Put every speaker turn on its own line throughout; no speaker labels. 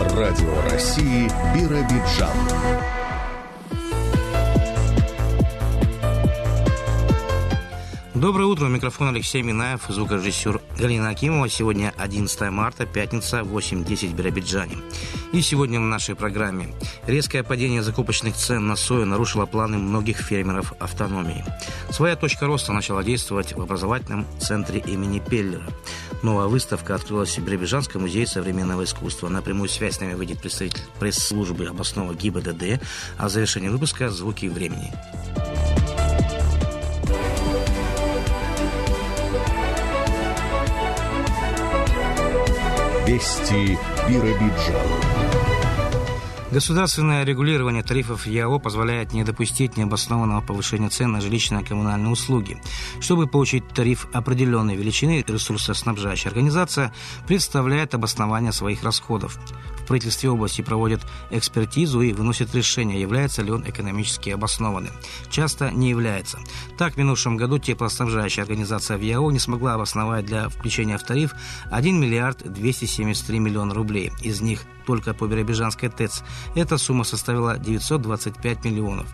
Радио России Биробиджан.
Доброе утро. Микрофон Алексей Минаев, звукорежиссер Галина Акимова. Сегодня 11 марта, пятница, 8.10 в Биробиджане. И сегодня в нашей программе. Резкое падение закупочных цен на сою нарушило планы многих фермеров автономии. Своя точка роста начала действовать в образовательном центре имени Пеллера. Новая выставка открылась в Биробиджанском музее современного искусства. На прямую связь с нами выйдет представитель пресс-службы областного ГИБДД. А в завершении выпуска «Звуки времени».
Вести Биробиджан.
Государственное регулирование тарифов ЯО позволяет не допустить необоснованного повышения цен на жилищные и коммунальные услуги. Чтобы получить тариф определенной величины, ресурсоснабжающая организация представляет обоснование своих расходов. В правительстве области проводят экспертизу и выносят решение, является ли он экономически обоснованным. Часто не является. Так, в минувшем году теплоснабжающая организация в ЯО не смогла обосновать для включения в тариф 1 миллиард 273 миллиона рублей. Из них только по Биробиджанской ТЭЦ. Эта сумма составила 925 миллионов.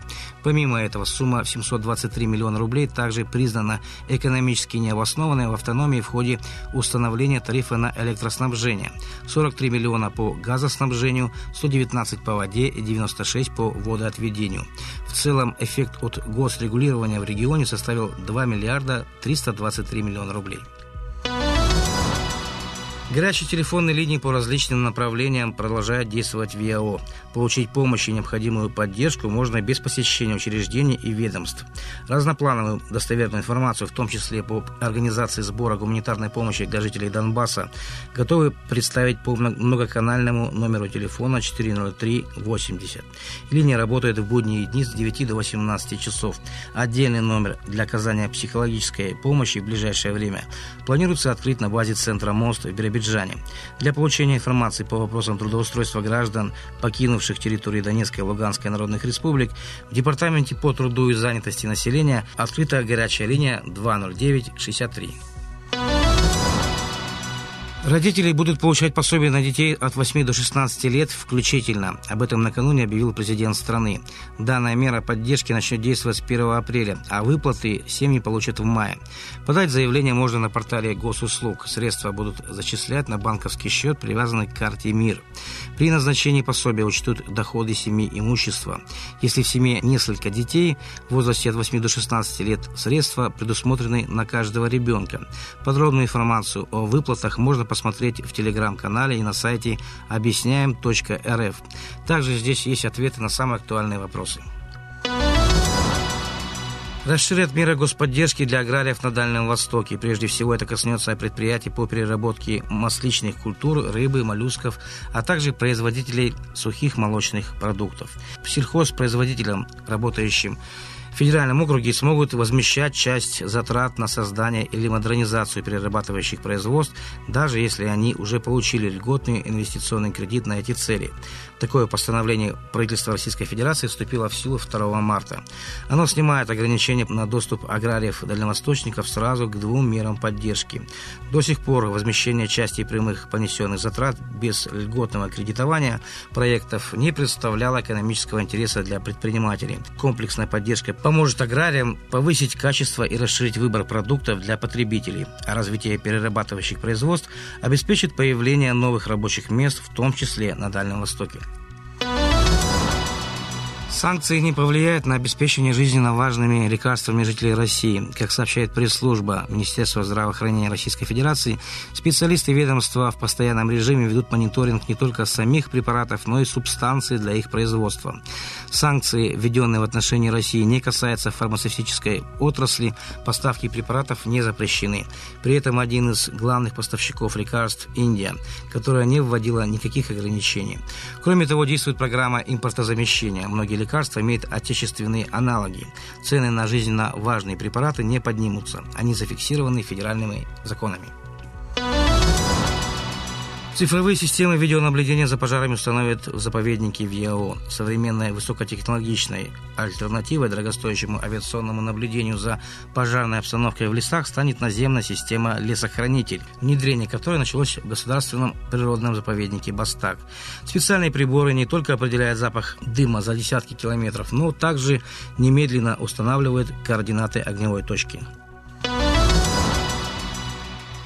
Помимо этого, сумма в 723 миллиона рублей также признана экономически необоснованной в автономии в ходе установления тарифа на электроснабжение. 43 миллиона по газоснабжению, 119 по воде и 96 по водоотведению. В целом, эффект от госрегулирования в регионе составил 2 миллиарда 323 миллиона рублей. Горячие телефонные линии по различным направлениям продолжают действовать в ЯО. Получить помощь и необходимую поддержку можно без посещения учреждений и ведомств. Разноплановую достоверную информацию, в том числе по организации сбора гуманитарной помощи для жителей Донбасса, готовы представить по многоканальному номеру телефона 403-80. Линия работает в будние дни с 9 до 18 часов. Отдельный номер для оказания психологической помощи в ближайшее время планируется открыть на базе центра «Мост» в Биробиджане. Для получения информации по вопросам трудоустройства граждан, покинувших территории Донецкой и Луганской народных республик, в Департаменте по труду и занятости населения открыта горячая линия 209 63. Родители будут получать пособие на детей от 8 до 16 лет включительно. Об этом накануне объявил президент страны. Данная мера поддержки начнет действовать с 1 апреля, а выплаты семьи получат в мае. Подать заявление можно на портале госуслуг. Средства будут зачислять на банковский счет, привязанный к карте МИР. При назначении пособия учтут доходы семьи имущества. Если в семье несколько детей в возрасте от 8 до 16 лет, средства предусмотрены на каждого ребенка. Подробную информацию о выплатах можно посмотреть в телеграм-канале и на сайте объясняем.рф. Также здесь есть ответы на самые актуальные вопросы. Расширят меры господдержки для аграриев на Дальнем Востоке. Прежде всего, это коснется предприятий по переработке масличных культур, рыбы, моллюсков, а также производителей сухих молочных продуктов. Сельхозпроизводителям, работающим в федеральном округе смогут возмещать часть затрат на создание или модернизацию перерабатывающих производств, даже если они уже получили льготный инвестиционный кредит на эти цели. Такое постановление правительства Российской Федерации вступило в силу 2 марта. Оно снимает ограничения на доступ аграриев-дальневосточников сразу к двум мерам поддержки. До сих пор возмещение части прямых понесенных затрат без льготного кредитования проектов не представляло экономического интереса для предпринимателей. Комплексная поддержка поможет аграриям повысить качество и расширить выбор продуктов для потребителей, а развитие перерабатывающих производств обеспечит появление новых рабочих мест, в том числе на Дальнем Востоке. Санкции не повлияют на обеспечение жизненно важными лекарствами жителей России. Как сообщает пресс-служба Министерства здравоохранения Российской Федерации, специалисты ведомства в постоянном режиме ведут мониторинг не только самих препаратов, но и субстанций для их производства. Санкции, введенные в отношении России, не касаются фармацевтической отрасли, поставки препаратов не запрещены. При этом один из главных поставщиков лекарств – Индия, которая не вводила никаких ограничений. Кроме того, действует программа импортозамещения. Многие лекарства имеет отечественные аналоги. Цены на жизненно важные препараты не поднимутся. Они зафиксированы федеральными законами. Цифровые системы видеонаблюдения за пожарами установят в заповеднике в ЯО. Современной высокотехнологичной альтернативой дорогостоящему авиационному наблюдению за пожарной обстановкой в лесах станет наземная система «Лесохранитель», внедрение которой началось в государственном природном заповеднике Бастак. Специальные приборы не только определяют запах дыма за десятки километров, но также немедленно устанавливают координаты огневой точки.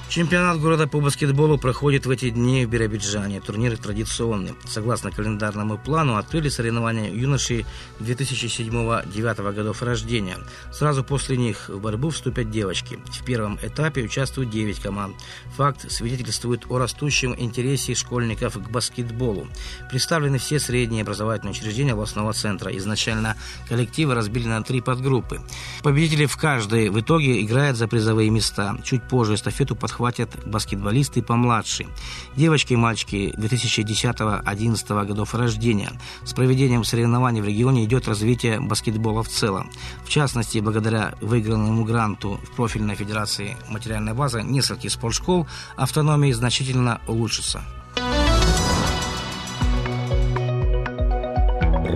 Чемпионат города по баскетболу проходит в эти дни в Биробиджане. Турнир традиционный. Согласно календарному плану, открыли соревнования юношей 2007-2009 годов рождения. Сразу после них в борьбу вступят девочки. В первом этапе участвуют 9 команд. Факт свидетельствует о растущем интересе школьников к баскетболу. Представлены все средние образовательные учреждения областного центра. Изначально коллективы разбили на три подгруппы. Победители в каждой в итоге играют за призовые места. Чуть позже эстафету подхватывают подхватят баскетболисты помладше. Девочки и мальчики 2010-2011 годов рождения. С проведением соревнований в регионе идет развитие баскетбола в целом. В частности, благодаря выигранному гранту в профильной федерации материальная база нескольких спортшкол автономии значительно улучшится.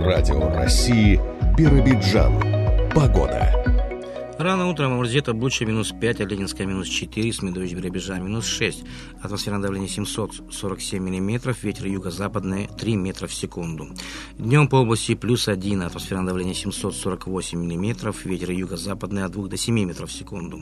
Радио России Биробиджан. Погода.
Рано утром Амурзета Буча минус 5, а Ленинская минус 4, Смедович Биробежа минус 6. Атмосферное давление 747 миллиметров, ветер юго-западный 3 метра в секунду. Днем по области плюс 1, атмосферное давление 748 миллиметров, ветер юго-западный от 2 до 7 метров в секунду.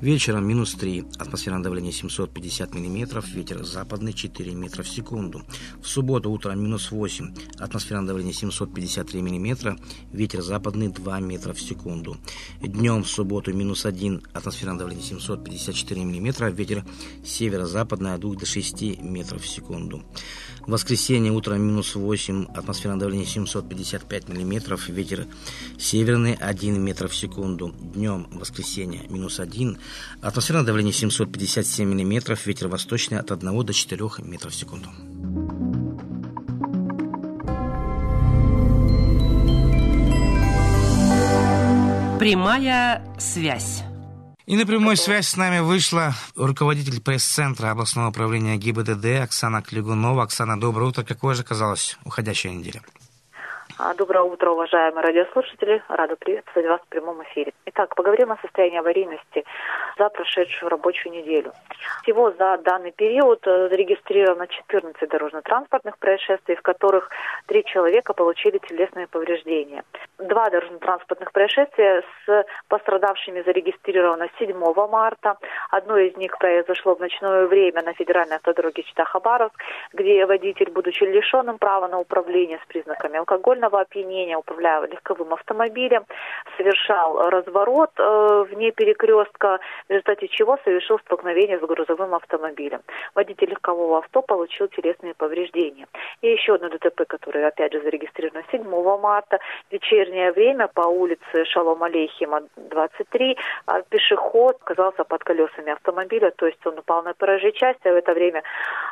Вечером минус 3, атмосферное давление 750 миллиметров, ветер западный 4 метра в секунду. В субботу утром минус 8, атмосферное давление 753 миллиметра, ветер западный 2 метра в секунду. Днем в субботу минус 1, атмосферное давление 754 мм, ветер северо-западный от 2 до 6 метров в секунду. В воскресенье утром минус 8, атмосферное давление 755 мм, ветер северный 1 метр в секунду. Днем воскресенье минус 1, атмосферное давление 757 мм, ветер восточный от 1 до 4 метров в секунду.
Прямая связь.
И на прямую связь с нами вышла руководитель пресс-центра областного управления ГИБДД Оксана Клигунова. Оксана, доброе утро. Какое же казалось уходящая неделя?
А, доброе утро, уважаемые радиослушатели. Рада приветствовать вас в прямом эфире. Итак, поговорим о состоянии аварийности за прошедшую рабочую неделю. Всего за данный период э, зарегистрировано 14 дорожно-транспортных происшествий, в которых три человека получили телесные повреждения. Два дорожно-транспортных происшествия с пострадавшими зарегистрировано 7 марта. Одно из них произошло в ночное время на федеральной автодороге Чита-Хабаровск, где водитель, будучи лишенным права на управление с признаками алкогольного пьяного опьянения, управляя легковым автомобилем, совершал разворот э, вне перекрестка, в результате чего совершил столкновение с грузовым автомобилем. Водитель легкового авто получил телесные повреждения. И еще одно ДТП, которое, опять же, зарегистрировано 7 марта, в вечернее время по улице Шалом Алейхима, 23, а пешеход оказался под колесами автомобиля, то есть он упал на проезжей части, а в это время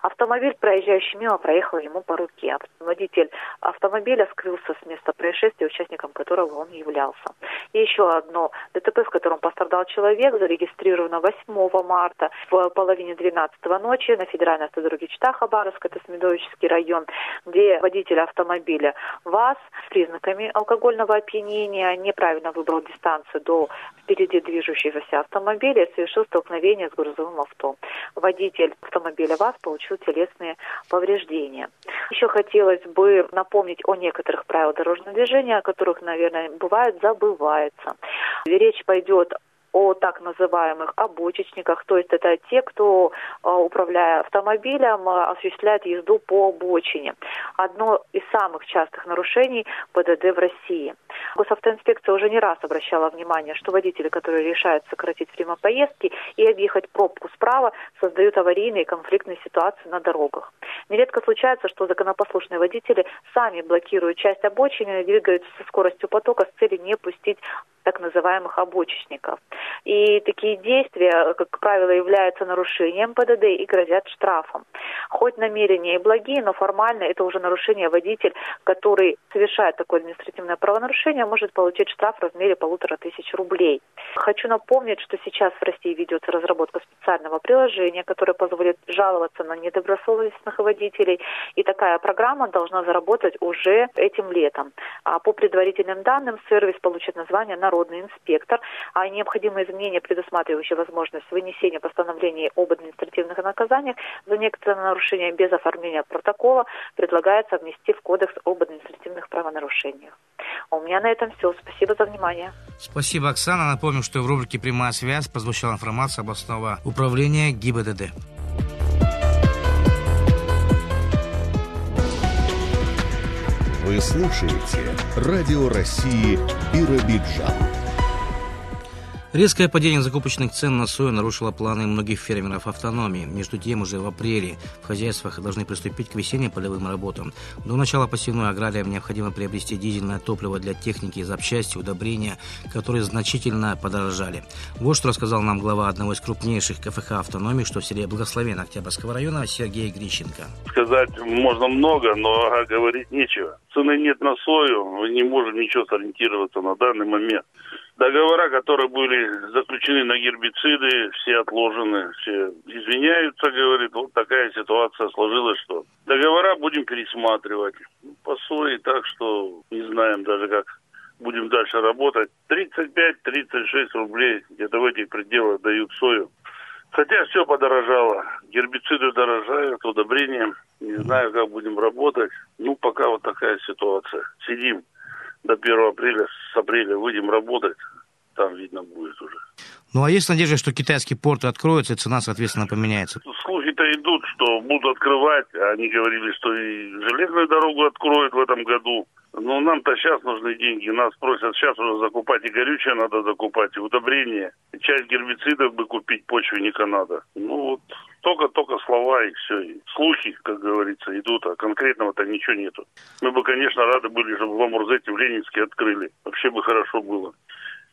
автомобиль, проезжающий мимо, проехал ему по руке. Водитель автомобиля скрылся вернулся с места происшествия, участником которого он являлся. И еще одно ДТП, в котором пострадал человек, зарегистрировано 8 марта в половине 12 ночи на федеральной автодороге Чита-Хабаровск, это Смедовический район, где водитель автомобиля ВАЗ с признаками алкогольного опьянения неправильно выбрал дистанцию до впереди движущегося автомобиля и совершил столкновение с грузовым авто. Водитель автомобиля ВАЗ получил телесные повреждения. Еще хотелось бы напомнить о некоторых правил дорожного движения, о которых, наверное, бывает забывается. Речь пойдет о так называемых обочечниках, то есть это те, кто, а, управляя автомобилем, а, осуществляет езду по обочине. Одно из самых частых нарушений ПДД в России. Госавтоинспекция уже не раз обращала внимание, что водители, которые решают сократить время поездки и объехать пробку справа, создают аварийные и конфликтные ситуации на дорогах. Нередко случается, что законопослушные водители сами блокируют часть обочины и двигаются со скоростью потока с целью не пустить так называемых обочечников. И такие действия, как правило, являются нарушением ПДД и грозят штрафом. Хоть намерения и благие, но формально это уже нарушение водитель, который совершает такое административное правонарушение, нарушения, может получить штраф в размере полутора тысяч рублей. Хочу напомнить, что сейчас в России ведется разработка специального приложения, которое позволит жаловаться на недобросовестных водителей. И такая программа должна заработать уже этим летом. А по предварительным данным, сервис получит название «Народный инспектор», а необходимые изменения, предусматривающие возможность вынесения постановлений об административных наказаниях за некоторые нарушения без оформления протокола, предлагается внести в Кодекс об административных правонарушениях. А у меня на этом все. Спасибо за внимание.
Спасибо, Оксана. Напомню, что в рубрике «Прямая связь» прозвучала информация областного управления ГИБДД.
Вы слушаете Радио России Биробиджан.
Резкое падение закупочных цен на сою нарушило планы многих фермеров автономии. Между тем, уже в апреле в хозяйствах должны приступить к весенним полевым работам. До начала посевной аграриям необходимо приобрести дизельное топливо для техники, запчасти, удобрения, которые значительно подорожали. Вот что рассказал нам глава одного из крупнейших КФХ автономии, что в селе Благословен Октябрьского района Сергей Грищенко.
Сказать можно много, но говорить нечего. Цены нет на сою, мы не можем ничего сориентироваться на данный момент. Договора, которые были заключены на гербициды, все отложены, все извиняются, говорит, вот такая ситуация сложилась, что договора будем пересматривать. По сути, так что не знаем даже, как будем дальше работать. 35-36 рублей где-то в этих пределах дают сою. Хотя все подорожало. Гербициды дорожают, удобрения. Не знаю, как будем работать. Ну, пока вот такая ситуация. Сидим до 1 апреля, с апреля выйдем работать, там видно будет уже.
Ну а есть надежда, что китайские порты откроются, и цена, соответственно, поменяется?
Слухи-то идут, что будут открывать. Они говорили, что и железную дорогу откроют в этом году. Но нам-то сейчас нужны деньги. Нас просят сейчас уже закупать и горючее надо закупать, и удобрения. И часть гербицидов бы купить почвенника надо. Ну вот только-только слова и все. И слухи, как говорится, идут, а конкретного-то ничего нету. Мы бы, конечно, рады были, чтобы в Амурзете, в Ленинске открыли. Вообще бы хорошо было.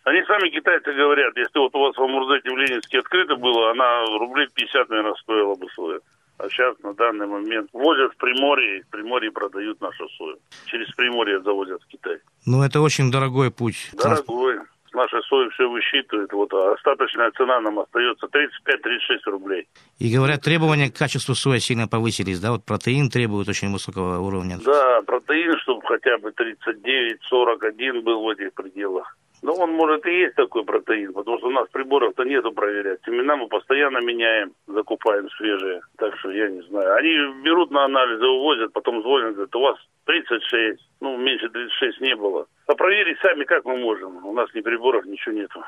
Они сами китайцы говорят, если вот у вас в Амурзете в Ленинске открыто было, она рублей 50, наверное, стоила бы стоит. А сейчас на данный момент возят в Приморье, и в Приморье продают нашу сою. Через Приморье завозят в Китай.
Ну, это очень дорогой путь.
Дорогой. Наша соя все высчитывает. Вот а остаточная цена нам остается 35-36 рублей.
И говорят, требования к качеству сои сильно повысились, да? Вот протеин требует очень высокого уровня.
Да, протеин, чтобы хотя бы 39-41 был в этих пределах. Ну, он может и есть такой протеин, потому что у нас приборов-то нету проверять. Семена мы постоянно меняем, закупаем свежие. Так что я не знаю. Они берут на анализы, увозят, потом звонят, говорят, у вас 36, ну, меньше 36 не было. А проверить сами как мы можем? У нас ни приборов, ничего нету.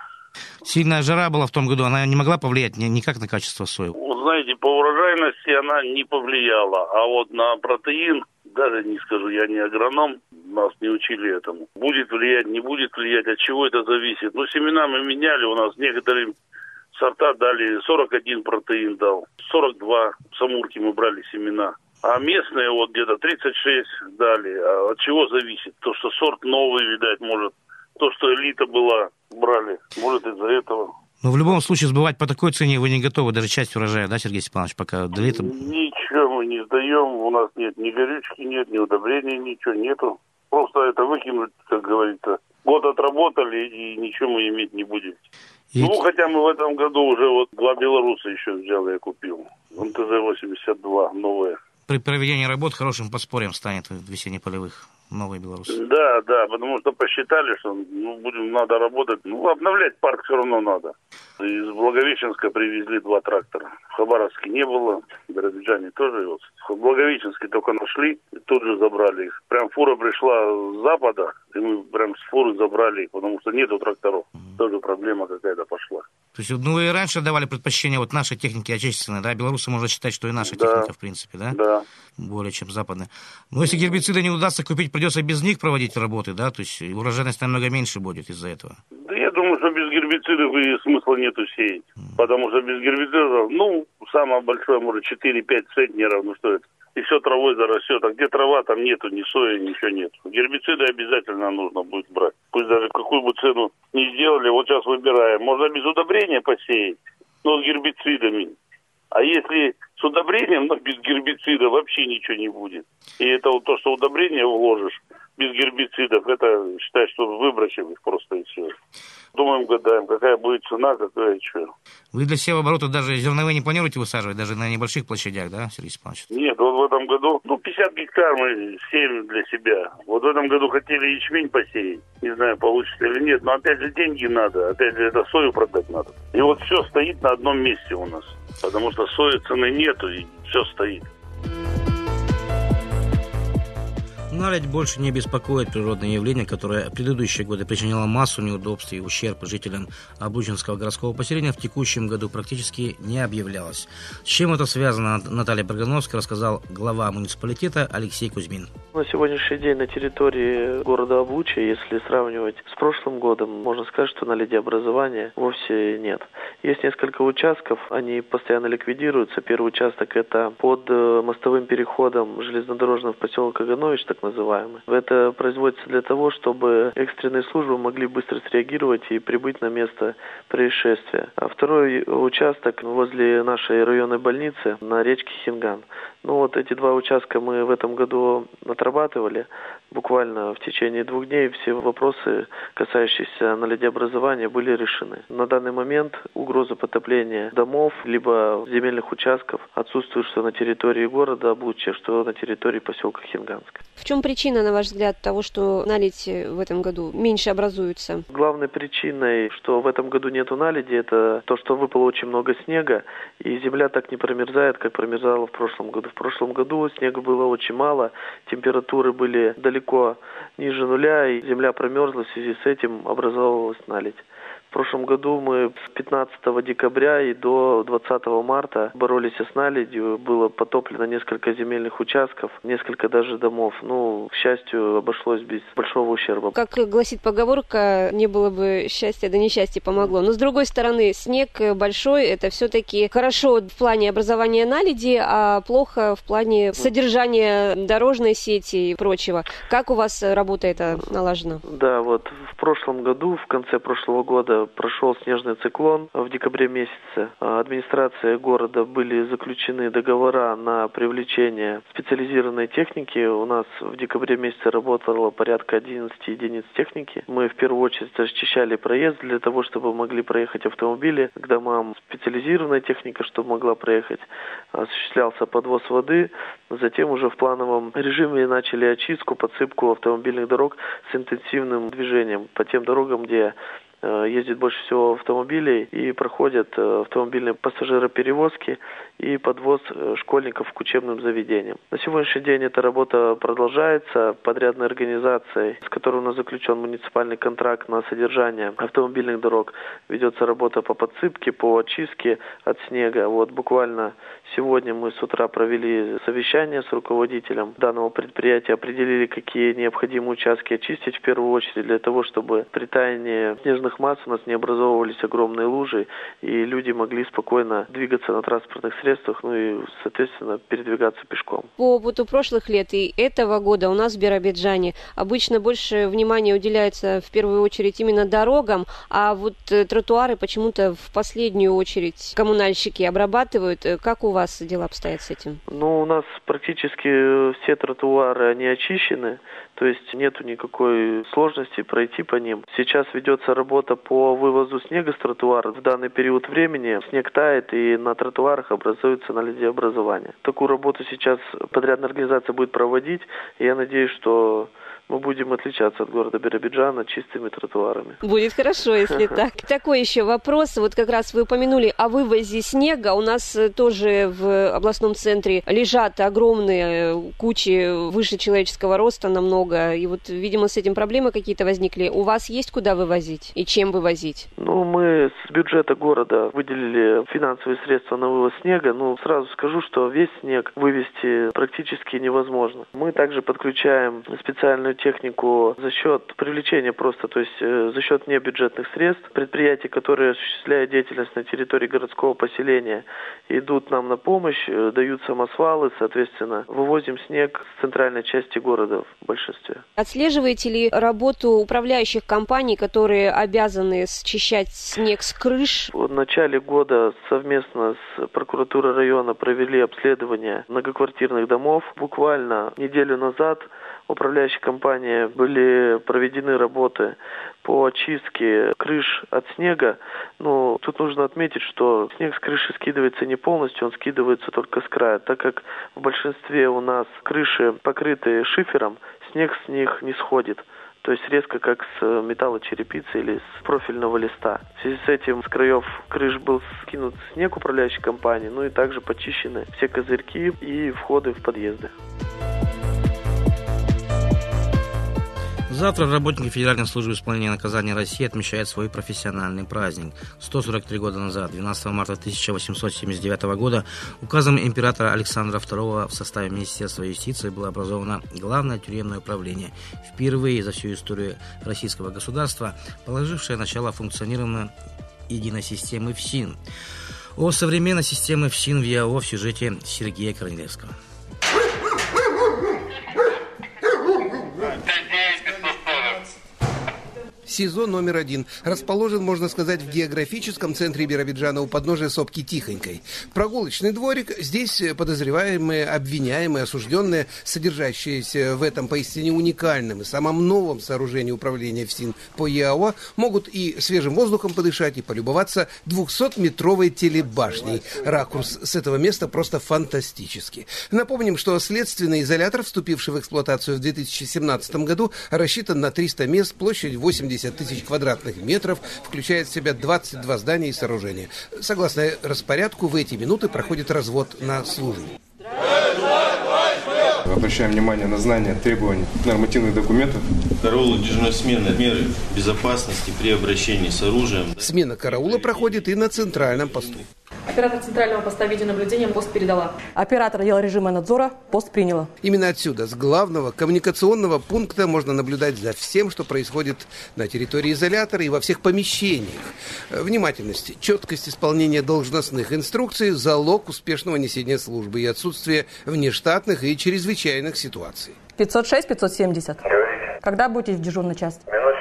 Сильная жара была в том году, она не могла повлиять ни, никак на качество сои?
Знаете, по урожайности она не повлияла, а вот на протеин, даже не скажу, я не агроном, нас не учили этому. Будет влиять, не будет влиять, от чего это зависит. Ну, семена мы меняли, у нас некоторые сорта дали 41 протеин дал, 42 самурки мы брали семена. А местные вот где-то 36 дали. А от чего зависит? То, что сорт новый, видать, может. То, что элита была, брали. Может, из-за этого.
Но в любом случае сбывать по такой цене вы не готовы даже часть урожая, да, Сергей Степанович, пока до лета?
Ничего мы не сдаем, у нас нет ни горючки, нет ни удобрений, ничего нету. Просто это выкинуть, как говорится. Год отработали и ничего мы иметь не будем. И... Ну, хотя мы в этом году уже вот два белоруса еще взял, я купил. МТЗ-82 новые.
При проведении работ хорошим подспорьем станет весенне-полевых новые белорусы.
Да, да, потому что посчитали, что ну, будем, надо работать. Ну, обновлять парк все равно надо. Из Благовещенска привезли два трактора. В Хабаровске не было, в Биробиджане тоже. Вот. В Благовещенске только нашли, и тут же забрали их. Прям фура пришла с запада, и мы прям с фуры забрали потому что нету тракторов. Тоже проблема какая-то пошла.
То есть, ну и раньше давали предпочтение вот нашей технике отечественной, да? Белорусы можно считать, что и наша да. техника, в принципе, да?
Да.
Более чем западная. Но если гербициды не удастся купить, придется без них проводить работы, да? То есть урожайность намного меньше будет из-за этого.
Да я думаю, что без гербицидов и смысла нету сеять. Потому что без гербицидов, ну, самое большое, может, 4-5 центнеров, ну что это? и все травой зарастет. А где трава, там нету ни сои, ничего нет. Гербициды обязательно нужно будет брать. Пусть даже какую бы цену не сделали, вот сейчас выбираем. Можно без удобрения посеять, но с гербицидами. А если с удобрением, но без гербицида вообще ничего не будет. И это вот то, что удобрение вложишь, без гербицидов, это считай, что выбросим их просто и все. Думаем, гадаем, какая будет цена, какая что.
Вы для всего оборота даже зерновые не планируете высаживать, даже на небольших площадях, да, Сергей Степанович?
Нет, вот в этом году, ну, 50 гектар мы сеем для себя. Вот в этом году хотели ячмень посеять. Не знаю, получится или нет, но опять же деньги надо, опять же это сою продать надо. И вот все стоит на одном месте у нас, потому что сои цены нету, и все стоит.
Наледь больше не беспокоит природное явление, которое в предыдущие годы причиняло массу неудобств и ущерб жителям Облучинского городского поселения, в текущем году практически не объявлялось. С чем это связано, Наталья Прогановская рассказал глава муниципалитета Алексей Кузьмин.
На сегодняшний день на территории города Облучья, если сравнивать с прошлым годом, можно сказать, что наледеобразования вовсе нет. Есть несколько участков, они постоянно ликвидируются. Первый участок это под э, мостовым переходом железнодорожным в поселок Каганович, так называемый. Это производится для того, чтобы экстренные службы могли быстро среагировать и прибыть на место происшествия. А второй участок возле нашей районной больницы на речке Хинган. Ну вот эти два участка мы в этом году отрабатывали. Буквально в течение двух дней все вопросы, касающиеся наледеобразования, были решены. На данный момент угроза потопления домов либо земельных участков отсутствует что на территории города Облучья, что на территории поселка Хинганск.
В чем причина, на ваш взгляд, того, что наледи в этом году меньше образуются?
Главной причиной, что в этом году нету наледи, это то, что выпало очень много снега, и земля так не промерзает, как промерзала в прошлом году. В прошлом году снега было очень мало, температуры были далеко ниже нуля, и земля промерзла, в связи с этим образовалась наледь. В прошлом году мы с 15 декабря и до 20 марта боролись с наледью. Было потоплено несколько земельных участков, несколько даже домов. Ну, к счастью, обошлось без большого ущерба.
Как гласит поговорка, не было бы счастья, да несчастье помогло. Но с другой стороны, снег большой, это все-таки хорошо в плане образования наледи, а плохо в плане содержания дорожной сети и прочего. Как у вас работа это налажена?
Да, вот в прошлом году, в конце прошлого года прошел снежный циклон в декабре месяце. А, администрация города были заключены договора на привлечение специализированной техники. У нас в декабре месяце работало порядка 11 единиц техники. Мы в первую очередь расчищали проезд для того, чтобы могли проехать автомобили к домам. Специализированная техника, чтобы могла проехать. Осуществлялся подвоз воды. Затем уже в плановом режиме начали очистку, подсыпку автомобильных дорог с интенсивным движением по тем дорогам, где ездит больше всего автомобилей и проходят э, автомобильные пассажироперевозки и подвоз э, школьников к учебным заведениям. На сегодняшний день эта работа продолжается. Подрядной организацией, с которой у нас заключен муниципальный контракт на содержание автомобильных дорог, ведется работа по подсыпке, по очистке от снега. Вот буквально сегодня мы с утра провели совещание с руководителем данного предприятия, определили, какие необходимые участки очистить в первую очередь для того, чтобы при таянии снежных масс у нас не образовывались огромные лужи, и люди могли спокойно двигаться на транспортных средствах, ну и, соответственно, передвигаться пешком.
По опыту прошлых лет и этого года у нас в Биробиджане обычно больше внимания уделяется в первую очередь именно дорогам, а вот э, тротуары почему-то в последнюю очередь коммунальщики обрабатывают. Э, как у вас дела обстоят с этим?
Ну, у нас практически все тротуары, они очищены, то есть нету никакой сложности пройти по ним. Сейчас ведется работа по вывозу снега с тротуаров. В данный период времени снег тает и на тротуарах образуется наледеобразование. Такую работу сейчас подрядная организация будет проводить, и я надеюсь, что мы будем отличаться от города Биробиджана чистыми тротуарами.
Будет хорошо, если так. Такой еще вопрос. Вот как раз вы упомянули о вывозе снега. У нас э, тоже в областном центре лежат огромные э, кучи выше человеческого роста намного. И вот, видимо, с этим проблемы какие-то возникли. У вас есть куда вывозить и чем вывозить?
Ну, мы с бюджета города выделили финансовые средства на вывоз снега. Ну, сразу скажу, что весь снег вывести практически невозможно. Мы также подключаем специальную технику за счет привлечения просто, то есть э, за счет небюджетных средств. Предприятия, которые осуществляют деятельность на территории городского поселения, идут нам на помощь, э, дают самосвалы, соответственно, вывозим снег с центральной части города в большинстве.
Отслеживаете ли работу управляющих компаний, которые обязаны счищать снег с крыш?
В начале года совместно с прокуратурой района провели обследование многоквартирных домов. Буквально неделю назад управляющей компании были проведены работы по очистке крыш от снега. Но тут нужно отметить, что снег с крыши скидывается не полностью, он скидывается только с края. Так как в большинстве у нас крыши покрыты шифером, снег с них не сходит то есть резко как с металлочерепицы или с профильного листа. В связи с этим с краев крыш был скинут снег управляющей компании, ну и также почищены все козырьки и входы в подъезды.
Завтра работники Федеральной службы исполнения наказания России отмечают свой профессиональный праздник. 143 года назад, 12 марта 1879 года, указом императора Александра II в составе Министерства юстиции было образовано Главное тюремное управление, впервые за всю историю российского государства, положившее начало функционированию единой системы ФСИН. О современной системе ФСИН в ЯО в сюжете Сергея Корнелевского.
СИЗО номер один. Расположен, можно сказать, в географическом центре Биробиджана у подножия сопки Тихонькой. Прогулочный дворик. Здесь подозреваемые, обвиняемые, осужденные, содержащиеся в этом поистине уникальном и самом новом сооружении управления ФСИН по ЯОА, могут и свежим воздухом подышать, и полюбоваться 200-метровой телебашней. Ракурс с этого места просто фантастический. Напомним, что следственный изолятор, вступивший в эксплуатацию в 2017 году, рассчитан на 300 мест, площадь 80 150 тысяч квадратных метров, включает в себя 22 здания и сооружения. Согласно распорядку, в эти минуты проходит развод на службу.
Обращаем внимание на знание требований нормативных документов.
Караул дежурной смены меры безопасности при обращении с оружием.
Смена караула проходит и на центральном посту.
Оператор центрального поста видеонаблюдения пост передала.
Оператор дела режима надзора пост приняла.
Именно отсюда, с главного коммуникационного пункта, можно наблюдать за всем, что происходит на территории изолятора и во всех помещениях. Внимательность, четкость исполнения должностных инструкций – залог успешного несения службы и отсутствие внештатных и чрезвычайных ситуаций.
506-570. Говорите. Когда будете в дежурной части?
Минут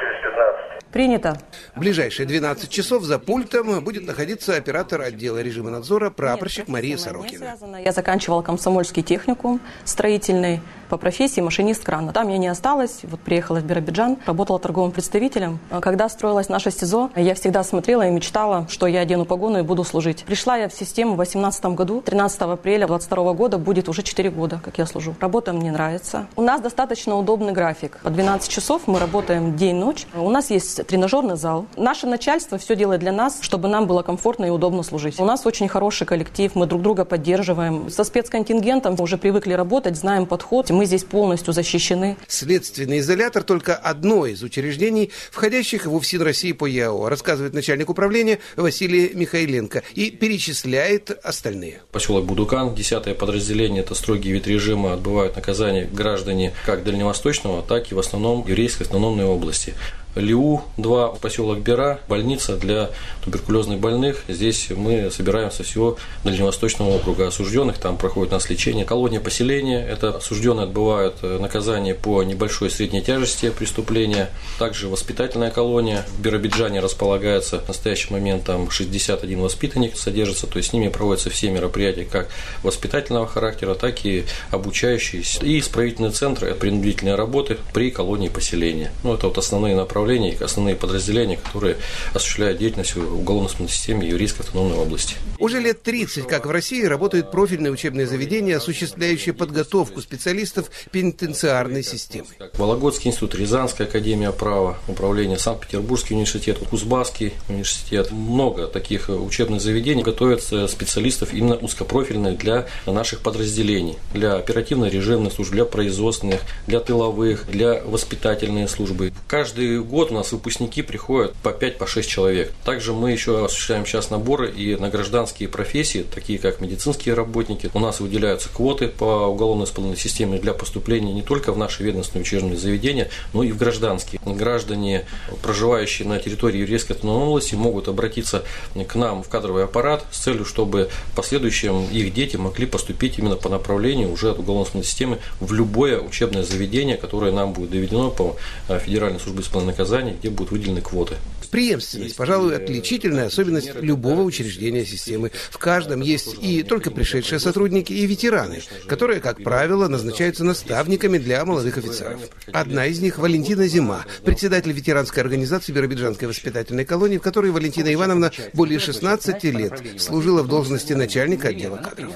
Принято.
В ближайшие 12 часов за пультом будет находиться оператор отдела режима надзора прапорщик Нет, Мария Сорокина.
Я заканчивала комсомольский техникум строительный по профессии машинист крана. Там я не осталась, вот приехала в Биробиджан, работала торговым представителем. Когда строилась наша СИЗО, я всегда смотрела и мечтала, что я одену погону и буду служить. Пришла я в систему в 2018 году, 13 апреля 2022 года будет уже 4 года, как я служу. Работа мне нравится. У нас достаточно удобный график. По 12 часов мы работаем день-ночь. У нас есть тренажерный зал. Наше начальство все делает для нас, чтобы нам было комфортно и удобно служить. У нас очень хороший коллектив, мы друг друга поддерживаем. Со спецконтингентом уже привыкли работать, знаем подход. Мы здесь полностью защищены.
Следственный изолятор только одно из учреждений, входящих в УФСИН России по ЯО, рассказывает начальник управления Василий Михайленко и перечисляет остальные.
Поселок Будукан, 10 подразделение, это строгие вид режима, отбывают наказание граждане как дальневосточного, так и в основном еврейской автономной области. ЛИУ-2, поселок Бера, больница для туберкулезных больных. Здесь мы собираем со всего Дальневосточного округа осужденных, там проходит у нас лечение. Колония поселения, это осужденные отбывают э, наказание по небольшой и средней тяжести преступления. Также воспитательная колония в Биробиджане располагается в настоящий момент там 61 воспитанник содержится, то есть с ними проводятся все мероприятия как воспитательного характера, так и обучающие. И исправительные центры – это принудительные работы при колонии поселения. Ну, это вот основные направления направлений, основные подразделения, которые осуществляют деятельность в уголовно-исполнительной системе Еврейской автономной области.
Уже лет 30, как в России, работают профильные учебные заведения, осуществляющие подготовку специалистов пенитенциарной системы.
Вологодский институт, Рязанская академия права, управление, Санкт-Петербургский университет, Кузбасский университет. Много таких учебных заведений готовят специалистов именно узкопрофильных для наших подразделений, для оперативно-режимных служб, для производственных, для тыловых, для воспитательной службы. Каждый год у нас выпускники приходят по 5-6 по человек. Также мы еще осуществляем сейчас наборы и на гражданские профессии, такие как медицинские работники. У нас выделяются квоты по уголовно-исполнительной системе для поступления не только в наши ведомственные учебные заведения, но и в гражданские. Граждане, проживающие на территории еврейской автономной области, могут обратиться к нам в кадровый аппарат с целью, чтобы в последующем их дети могли поступить именно по направлению уже от уголовно-исполнительной системы в любое учебное заведение, которое нам будет доведено по Федеральной службе исполнения Казани, где будут выделены квоты.
Преемственность, пожалуй, отличительная особенность любого учреждения системы. В каждом есть и только пришедшие сотрудники, и ветераны, которые, как правило, назначаются наставниками для молодых офицеров. Одна из них – Валентина Зима, председатель ветеранской организации Биробиджанской воспитательной колонии, в которой Валентина Ивановна более 16 лет служила в должности начальника отдела кадров.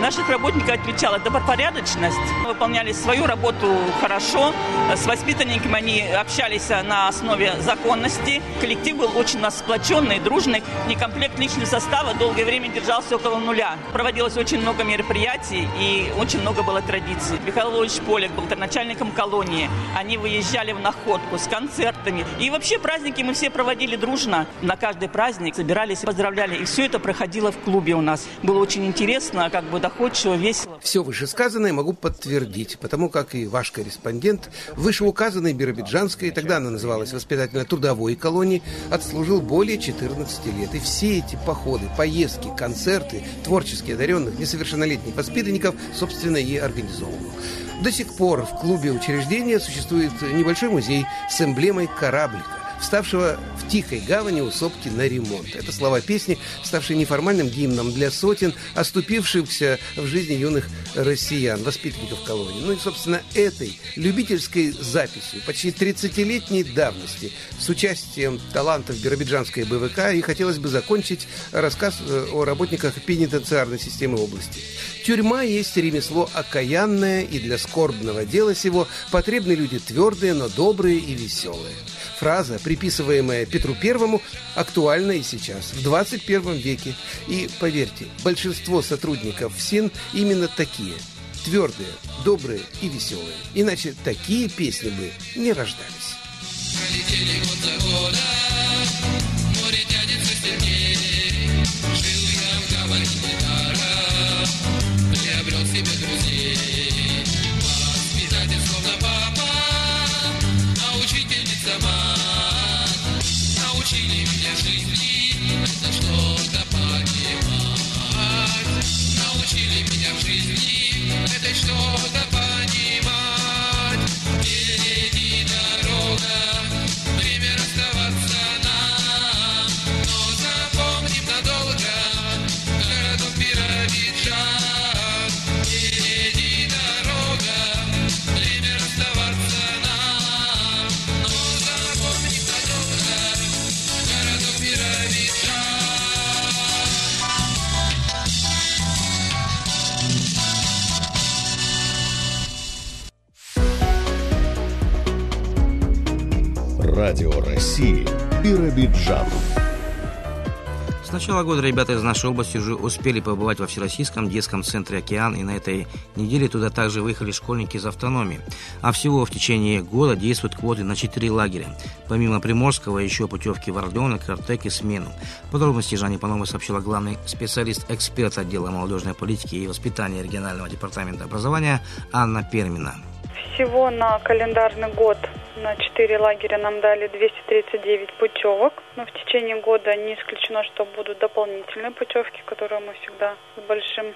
Наших работников отличала добропорядочность, выполняли свою работу хорошо, с воспитанниками они общались на основе законности, коллектив был очень нас сплоченный, дружный, некомплект личного состава долгое время держался около нуля. Проводилось очень много мероприятий и очень много было традиций. Михаил Владимирович Полик был начальником колонии, они выезжали в находку с концертами. И вообще праздники мы все проводили дружно. На каждый праздник собирались, поздравляли, и все это проходило в клубе у нас. Было очень интересно, как бы доходчиво, весело.
Все вышесказанное могу подтвердить, потому как и ваш корреспондент вышеуказанной Биробиджанской, тогда она называлась воспитательно-трудовой колонии, отслужил более 14 лет. И все эти походы, поездки, концерты творчески одаренных несовершеннолетних воспитанников, собственно, и организовывал. До сих пор в клубе учреждения существует небольшой музей с эмблемой кораблика вставшего в тихой гавани у сопки на ремонт. Это слова песни, ставшие неформальным гимном для сотен, оступившихся в жизни юных россиян, воспитанников колонии. Ну и, собственно, этой любительской записью почти 30-летней давности с участием талантов биробиджанской БВК и хотелось бы закончить рассказ э, о работниках пенитенциарной системы области. Тюрьма есть ремесло окаянное, и для скорбного дела сего потребны люди твердые, но добрые и веселые. Фраза, приписываемая Петру Первому, актуальна и сейчас, в 21 веке. И, поверьте, большинство сотрудников СИН именно такие – твердые, добрые и веселые. Иначе такие песни бы не рождались. Пролетели год за годом, море тянется
Биробиджан.
С начала года ребята из нашей области уже успели побывать во Всероссийском детском центре «Океан», и на этой неделе туда также выехали школьники из автономии. А всего в течение года действуют квоты на 4 лагеря. Помимо Приморского, еще путевки в Орленок, Артек и Смену. Подробности Жанне Пановой сообщила главный специалист-эксперт отдела молодежной политики и воспитания регионального департамента образования Анна Пермина.
Всего на календарный год на 4 лагеря нам дали 239 путевок. Но в течение года не исключено, что будут дополнительные путевки, которые мы всегда с большим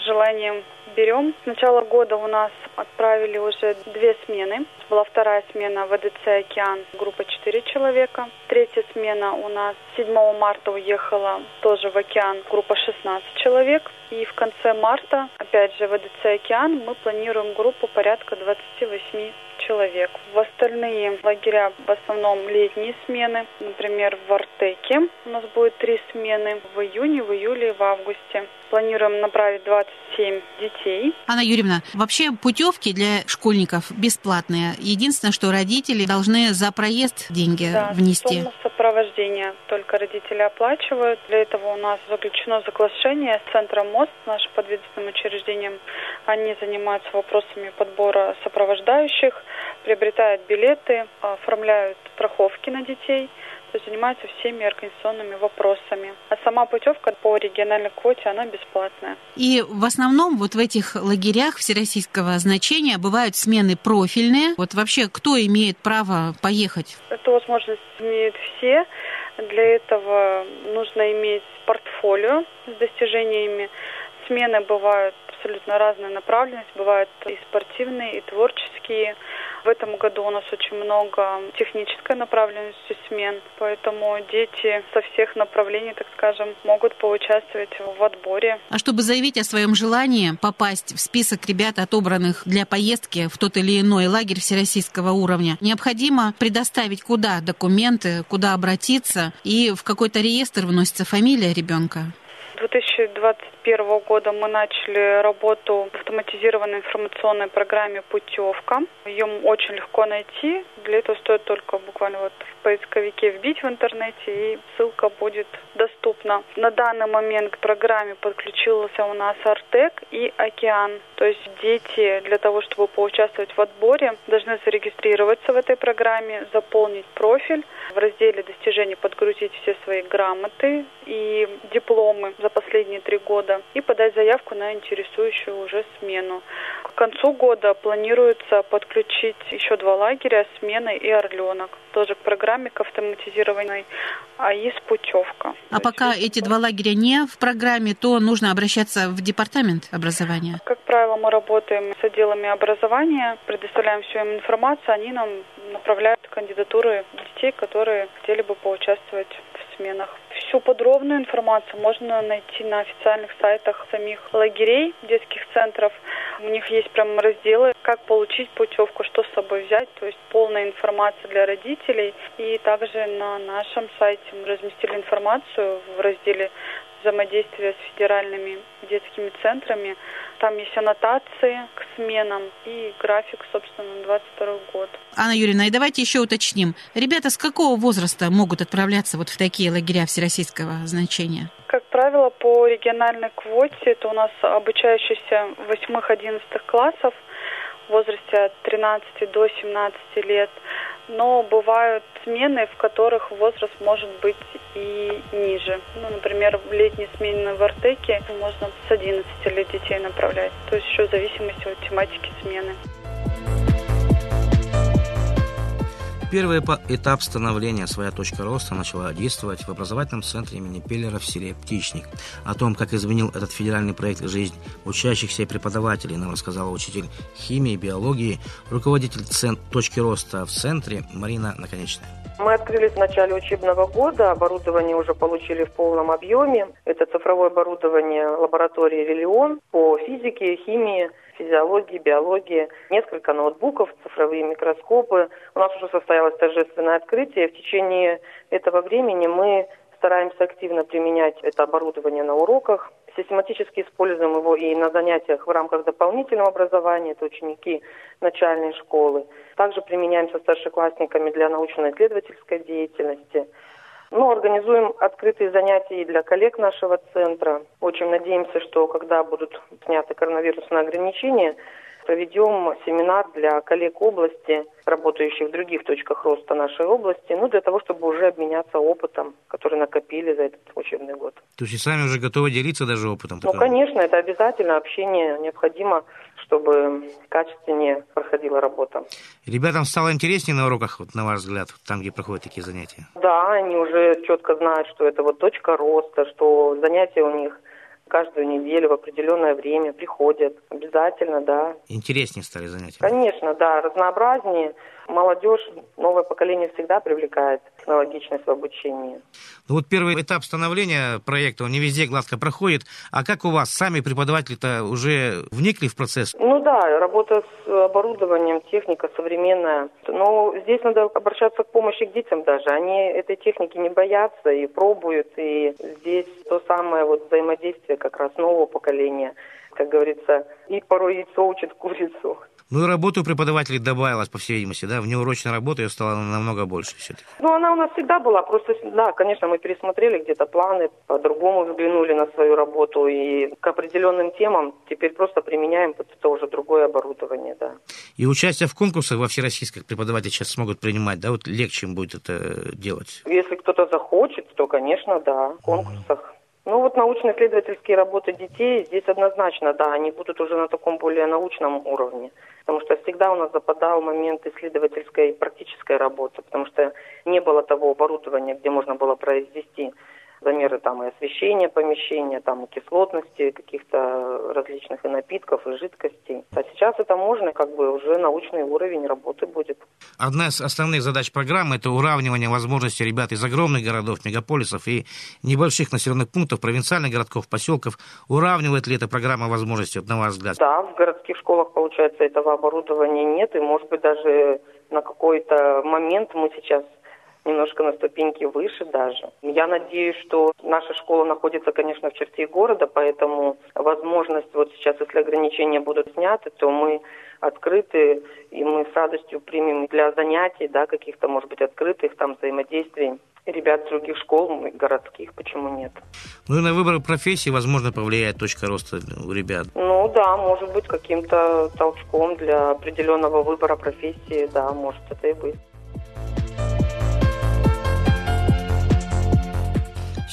желанием берем. С начала года у нас отправили уже две смены. Была вторая смена ВДЦ «Океан», группа 4 человека. Третья смена у нас 7 марта уехала тоже в «Океан», группа 16 человек. И в конце марта, опять же, ВДЦ «Океан» мы планируем группу порядка 28 человек. В остальные лагеря в основном летние смены. Например, в Артеке у нас будет три смены в июне, в июле и в августе. Планируем направить 27 детей.
Анна Юрьевна, вообще путевки для школьников бесплатные. Единственное, что родители должны за проезд деньги
да,
внести.
Сумму сопровождения только родители оплачивают. Для этого у нас заключено соглашение с Центром МОСТ, нашим подведомственным учреждением. Они занимаются вопросами подбора сопровождающих, приобретают билеты, оформляют страховки на детей – занимаются всеми организационными вопросами. А сама путевка по региональной квоте, она бесплатная.
И в основном вот в этих лагерях всероссийского значения бывают смены профильные. Вот вообще кто имеет право поехать?
Эту возможность имеют все. Для этого нужно иметь портфолио с достижениями. Смены бывают абсолютно разная направленность. Бывают и спортивные, и творческие. В этом году у нас очень много технической направленности смен, поэтому дети со всех направлений, так скажем, могут поучаствовать в отборе.
А чтобы заявить о своем желании попасть в список ребят, отобранных для поездки в тот или иной лагерь всероссийского уровня, необходимо предоставить куда документы, куда обратиться и в какой-то реестр вносится фамилия ребенка?
2021 года мы начали работу в автоматизированной информационной программе «Путевка». Ее очень легко найти. Для этого стоит только буквально вот в поисковике вбить в интернете, и ссылка будет доступна. На данный момент к программе подключился у нас Артек и Океан. То есть дети для того, чтобы поучаствовать в отборе, должны зарегистрироваться в этой программе, заполнить профиль, в разделе достижений подгрузить все свои грамоты и дипломы за последние три года и подать заявку на интересующую уже смену. К концу года планируется подключить еще два лагеря «Смена» и «Орленок». Тоже к программе к автоматизированной АИС «Путевка».
А пока эти два лагеря не в программе, то нужно обращаться в департамент образования?
Как правило, мы работаем с отделами образования, предоставляем всю им информацию, они нам направляют кандидатуры детей, которые хотели бы поучаствовать в сменах. Всю подробную информацию можно найти на официальных сайтах самих лагерей, детских центров. У них есть прям разделы, как получить путевку, что с собой взять, то есть полная информация для родителей. И также на нашем сайте мы разместили информацию в разделе взаимодействия с федеральными детскими центрами. Там есть аннотации к сменам и график, собственно, на 22 год.
Анна Юрьевна, и давайте еще уточним. Ребята с какого возраста могут отправляться вот в такие лагеря всероссийского значения?
Как правило, по региональной квоте это у нас обучающиеся 8-11 классов возрасте от 13 до 17 лет. Но бывают смены, в которых возраст может быть и ниже. Ну, например, в летней смене в Артеке можно с 11 лет детей направлять. То есть еще в зависимости от тематики смены.
Первый этап становления «Своя точка роста» начала действовать в образовательном центре имени Пеллера в селе Птичник. О том, как изменил этот федеральный проект жизнь учащихся и преподавателей, нам рассказала учитель химии и биологии, руководитель цен... точки роста в центре Марина Наконечная.
Мы открылись в начале учебного года, оборудование уже получили в полном объеме. Это цифровое оборудование лаборатории «Релион» по физике, химии, физиологии, биологии, несколько ноутбуков, цифровые микроскопы. У нас уже состоялось торжественное открытие. В течение этого времени мы стараемся активно применять это оборудование на уроках, систематически используем его и на занятиях в рамках дополнительного образования, это ученики начальной школы. Также применяем со старшеклассниками для научно-исследовательской деятельности. Ну, организуем открытые занятия и для коллег нашего центра. Очень надеемся, что когда будут сняты коронавирусные ограничения, проведем семинар для коллег области, работающих в других точках роста нашей области, ну, для того, чтобы уже обменяться опытом, который накопили за этот учебный год.
То есть и сами уже готовы делиться даже опытом?
Ну, конечно, это обязательно. Общение необходимо, чтобы качественнее проходила работа.
Ребятам стало интереснее на уроках, вот, на ваш взгляд, там, где проходят такие занятия?
Да, они уже четко знают, что это вот точка роста, что занятия у них каждую неделю в определенное время приходят. Обязательно, да.
Интереснее стали занятия?
Конечно, да, разнообразнее. Молодежь, новое поколение всегда привлекает технологичность в обучении.
Ну вот первый этап становления проекта, он не везде гладко проходит. А как у вас, сами преподаватели-то уже вникли в процесс?
Ну да, работа с оборудованием, техника современная. Но здесь надо обращаться к помощи к детям даже. Они этой техники не боятся и пробуют. И здесь то самое вот взаимодействие как раз нового поколения. Как говорится, и порой яйцо учит курицу.
Ну и работы у преподавателей добавилось, по всей видимости, да? Внеурочной работы ее стало намного больше все-таки.
Ну, она у нас всегда была. Просто, да, конечно, мы пересмотрели где-то планы, по-другому взглянули на свою работу. И к определенным темам теперь просто применяем это уже другое оборудование, да.
И участие в конкурсах во всероссийских преподаватели сейчас смогут принимать, да? Вот легче им будет это делать?
Если кто-то захочет, то, конечно, да, в конкурсах. Ну вот научно-исследовательские работы детей здесь однозначно, да, они будут уже на таком более научном уровне. Потому что всегда у нас западал момент исследовательской и практической работы, потому что не было того оборудования, где можно было произвести замеры там и освещения помещения, там и кислотности каких-то различных и напитков, и жидкостей. А сейчас это можно, как бы уже научный уровень работы будет.
Одна из основных задач программы – это уравнивание возможностей ребят из огромных городов, мегаполисов и небольших населенных пунктов, провинциальных городков, поселков. Уравнивает ли эта программа возможности, на ваш взгляд?
Да, в городских школах, получается, этого оборудования нет, и, может быть, даже на какой-то момент мы сейчас немножко на ступеньке выше даже. Я надеюсь, что наша школа находится, конечно, в черте города, поэтому возможность вот сейчас, если ограничения будут сняты, то мы открыты, и мы с радостью примем для занятий, да, каких-то, может быть, открытых там взаимодействий ребят других школ, городских, почему нет.
Ну и на выбор профессии, возможно, повлияет точка роста у ребят.
Ну да, может быть, каким-то толчком для определенного выбора профессии, да, может это и быть.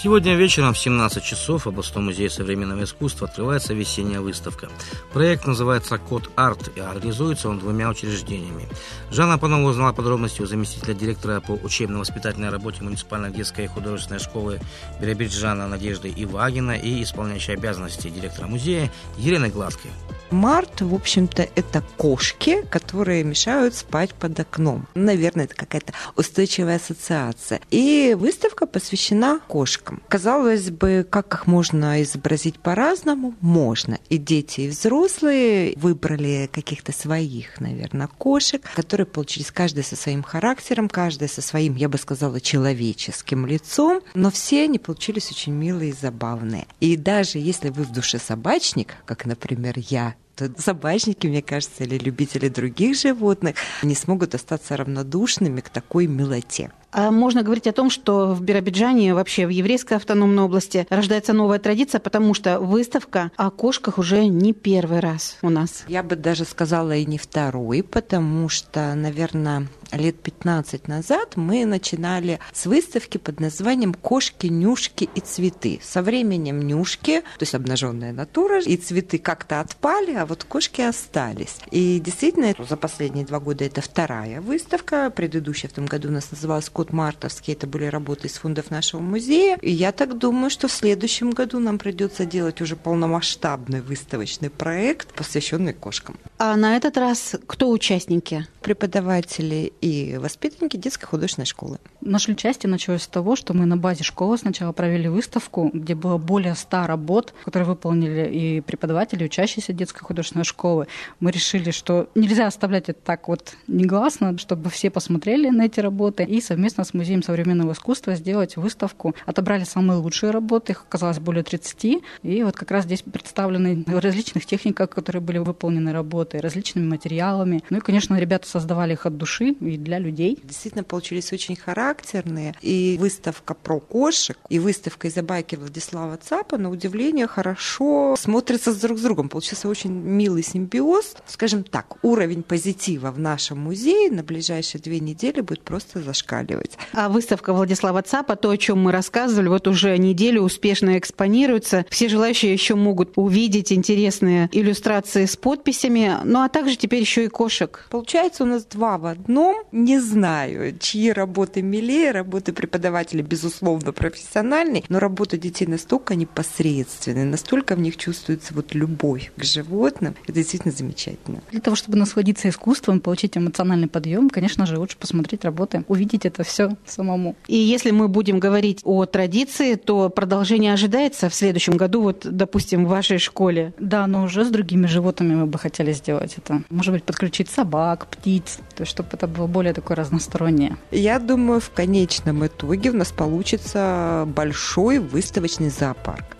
Сегодня вечером в 17 часов в музее современного искусства открывается весенняя выставка. Проект называется «Код Арт» и реализуется он двумя учреждениями. Жанна Панова узнала подробности у заместителя директора по учебно-воспитательной работе муниципальной детской и художественной школы Биробиджана Надежды Ивагина и исполняющей обязанности директора музея Елены Гладкой.
Март, в общем-то, это кошки, которые мешают спать под окном. Наверное, это какая-то устойчивая ассоциация. И выставка посвящена кошкам. Казалось бы, как их можно изобразить по-разному? Можно. И дети, и взрослые выбрали каких-то своих, наверное, кошек, которые получились каждый со своим характером, каждый со своим, я бы сказала, человеческим лицом, но все они получились очень милые и забавные. И даже если вы в душе собачник, как, например, я, то собачники, мне кажется, или любители других животных не смогут остаться равнодушными к такой милоте.
А можно говорить о том, что в Биробиджане, вообще в еврейской автономной области рождается новая традиция, потому что выставка о кошках уже не первый раз у нас.
Я бы даже сказала и не второй, потому что, наверное, лет 15 назад мы начинали с выставки под названием «Кошки, нюшки и цветы». Со временем нюшки, то есть обнаженная натура, и цветы как-то отпали, а вот кошки остались. И действительно, за последние два года это вторая выставка. Предыдущая в том году у нас называлась «Кот мартовский». Это были работы из фондов нашего музея. И я так думаю, что в следующем году нам придется делать уже полномасштабный выставочный проект, посвященный кошкам.
А на этот раз кто участники?
Преподаватели и воспитанники детской художественной школы.
Нашли участие началось с того, что мы на базе школы сначала провели выставку, где было более ста работ, которые выполнили и преподаватели, и учащиеся детской художественной школы. Мы решили, что нельзя оставлять это так вот негласно, чтобы все посмотрели на эти работы и совместно с Музеем современного искусства сделать выставку. Отобрали самые лучшие работы, их оказалось более 30, и вот как раз здесь представлены в различных техниках, которые были выполнены работы, различными материалами. Ну и, конечно, ребята создавали их от души и для людей.
Действительно, получились очень характерные. И выставка про кошек, и выставка из-за байки Владислава Цапа, на удивление, хорошо смотрятся друг с другом. Получился очень милый симбиоз. Скажем так, уровень позитива в нашем музее на ближайшие две недели будет просто зашкаливать.
А выставка Владислава Цапа, то, о чем мы рассказывали, вот уже неделю успешно экспонируется. Все желающие еще могут увидеть интересные иллюстрации с подписями, ну а также теперь еще и кошек.
Получается у нас два в одном. Не знаю, чьи работы милее, работы преподавателей, безусловно, профессиональные, но работа детей настолько непосредственные, настолько в них чувствуется вот любовь к животным. Это действительно замечательно.
Для того, чтобы насладиться искусством, получить эмоциональный подъем, конечно же, лучше посмотреть работы, увидеть это все самому.
И если мы будем говорить о традиции, то продолжение ожидается в следующем году, вот, допустим, в вашей школе.
Да, но уже с другими животными мы бы хотели сделать это. Может быть, подключить собак, птиц, то есть, чтобы это было более такое разностороннее.
Я думаю, в конечном итоге у нас получится большой выставочный зоопарк.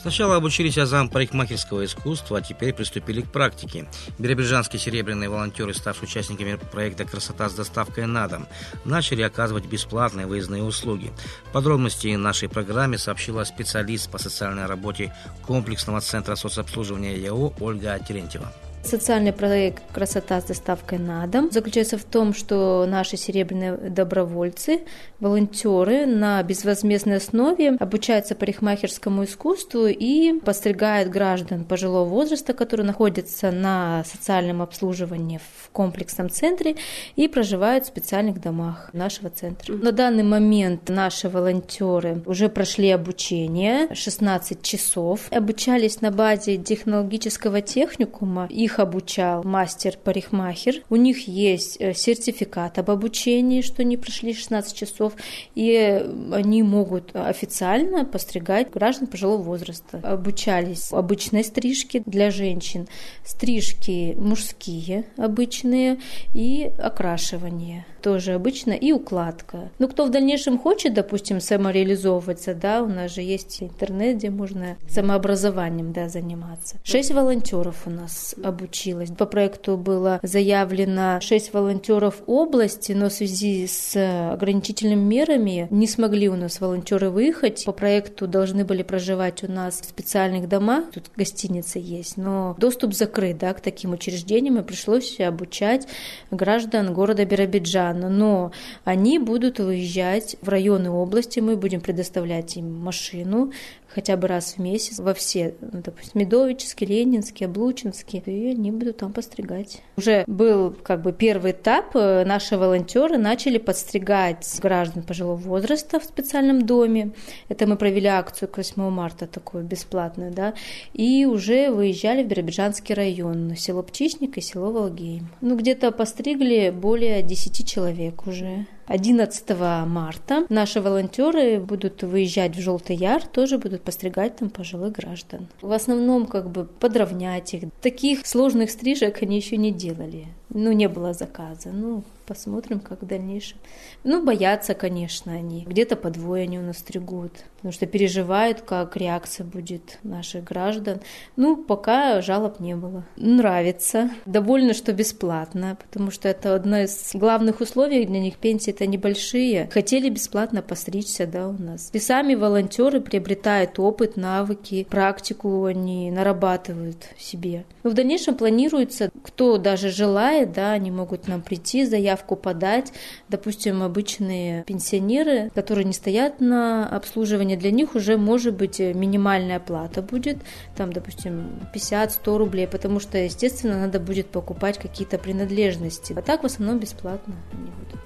Сначала обучились азам парикмахерского искусства, а теперь приступили к практике. Биробиджанские серебряные волонтеры, ставшие участниками проекта «Красота с доставкой на дом», начали оказывать бесплатные выездные услуги. Подробности нашей программе сообщила специалист по социальной работе комплексного центра соцобслуживания ЯО Ольга Терентьева.
Социальный проект «Красота с доставкой на дом» заключается в том, что наши серебряные добровольцы, волонтеры на безвозмездной основе обучаются парикмахерскому искусству и подстригают граждан пожилого возраста, которые находятся на социальном обслуживании в комплексном центре и проживают в специальных домах нашего центра. На данный момент наши волонтеры уже прошли обучение 16 часов, обучались на базе технологического техникума. Их обучал мастер-парикмахер. У них есть э, сертификат об обучении, что они прошли 16 часов, и они могут официально постригать граждан пожилого возраста. Обучались обычной стрижке для женщин, стрижки мужские обычные и окрашивание тоже обычно, и укладка. Ну, кто в дальнейшем хочет, допустим, самореализовываться, да, у нас же есть интернет, где можно самообразованием, да, заниматься. Шесть волонтеров у нас обучилось. По проекту было заявлено шесть волонтеров области, но в связи с ограничительными мерами не смогли у нас волонтеры выехать. По проекту должны были проживать у нас в специальных домах, тут гостиница есть, но доступ закрыт, да, к таким учреждениям, и пришлось обучать граждан города Биробиджан постоянно, но они будут выезжать в районы области, мы будем предоставлять им машину, хотя бы раз в месяц во все, ну, допустим, Медовический, Ленинский, Облучинский, и они будут там постригать. Уже был как бы первый этап, э, наши волонтеры начали подстригать граждан пожилого возраста в специальном доме. Это мы провели акцию к 8 марта такую бесплатную, да, и уже выезжали в Биробиджанский район, село Птичник и село Волгейм. Ну, где-то постригли более 10 человек уже. 11 марта наши волонтеры будут выезжать в Желтый Яр, тоже будут постригать там пожилых граждан. В основном как бы подровнять их. Таких сложных стрижек они еще не делали. Ну, не было заказа. Ну, посмотрим, как в дальнейшем. Ну, боятся, конечно, они. Где-то по двое они у нас стригут, потому что переживают, как реакция будет наших граждан. Ну, пока жалоб не было. Нравится. Довольно, что бесплатно, потому что это одно из главных условий для них пенсии это небольшие. Хотели бесплатно постричься, да, у нас. И сами волонтеры приобретают опыт, навыки, практику они нарабатывают себе. Но в дальнейшем планируется, кто даже желает, да, они могут нам прийти, заявку подать. Допустим, обычные пенсионеры, которые не стоят на обслуживании, для них уже может быть минимальная плата будет, там, допустим, 50-100 рублей, потому что, естественно, надо будет покупать какие-то принадлежности. А так в основном бесплатно они будут.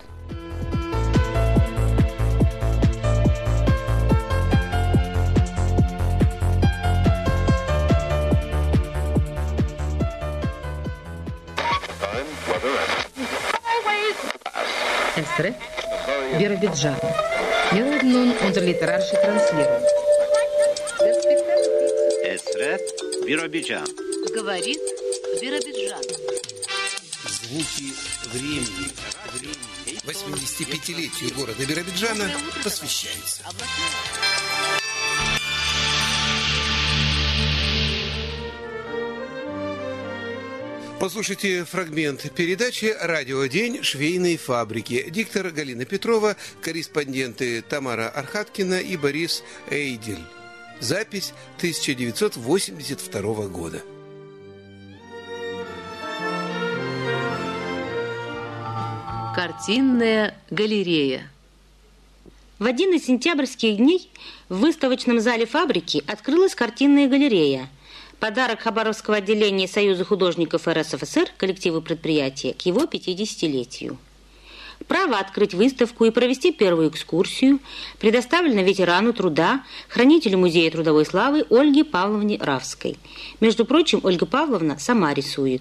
Estre, Биробиджан. Милый nun unsere literarische Транслирование.
Эстрет, Биробиджан.
Говорит Биробиджан.
Звуки времени. 85-летию города Биробиджана посвящается. Послушайте фрагмент передачи «Радио День. Швейной фабрики». Диктор Галина Петрова, корреспонденты Тамара Архаткина и Борис Эйдель. Запись 1982 года.
Картинная галерея.
В один из сентябрьских дней в выставочном зале фабрики открылась картинная галерея – Подарок Хабаровского отделения Союза художников РСФСР коллективу предприятия к его 50-летию. Право открыть выставку и провести первую экскурсию предоставлено ветерану труда, хранителю Музея трудовой славы Ольге Павловне Равской. Между прочим, Ольга Павловна сама рисует.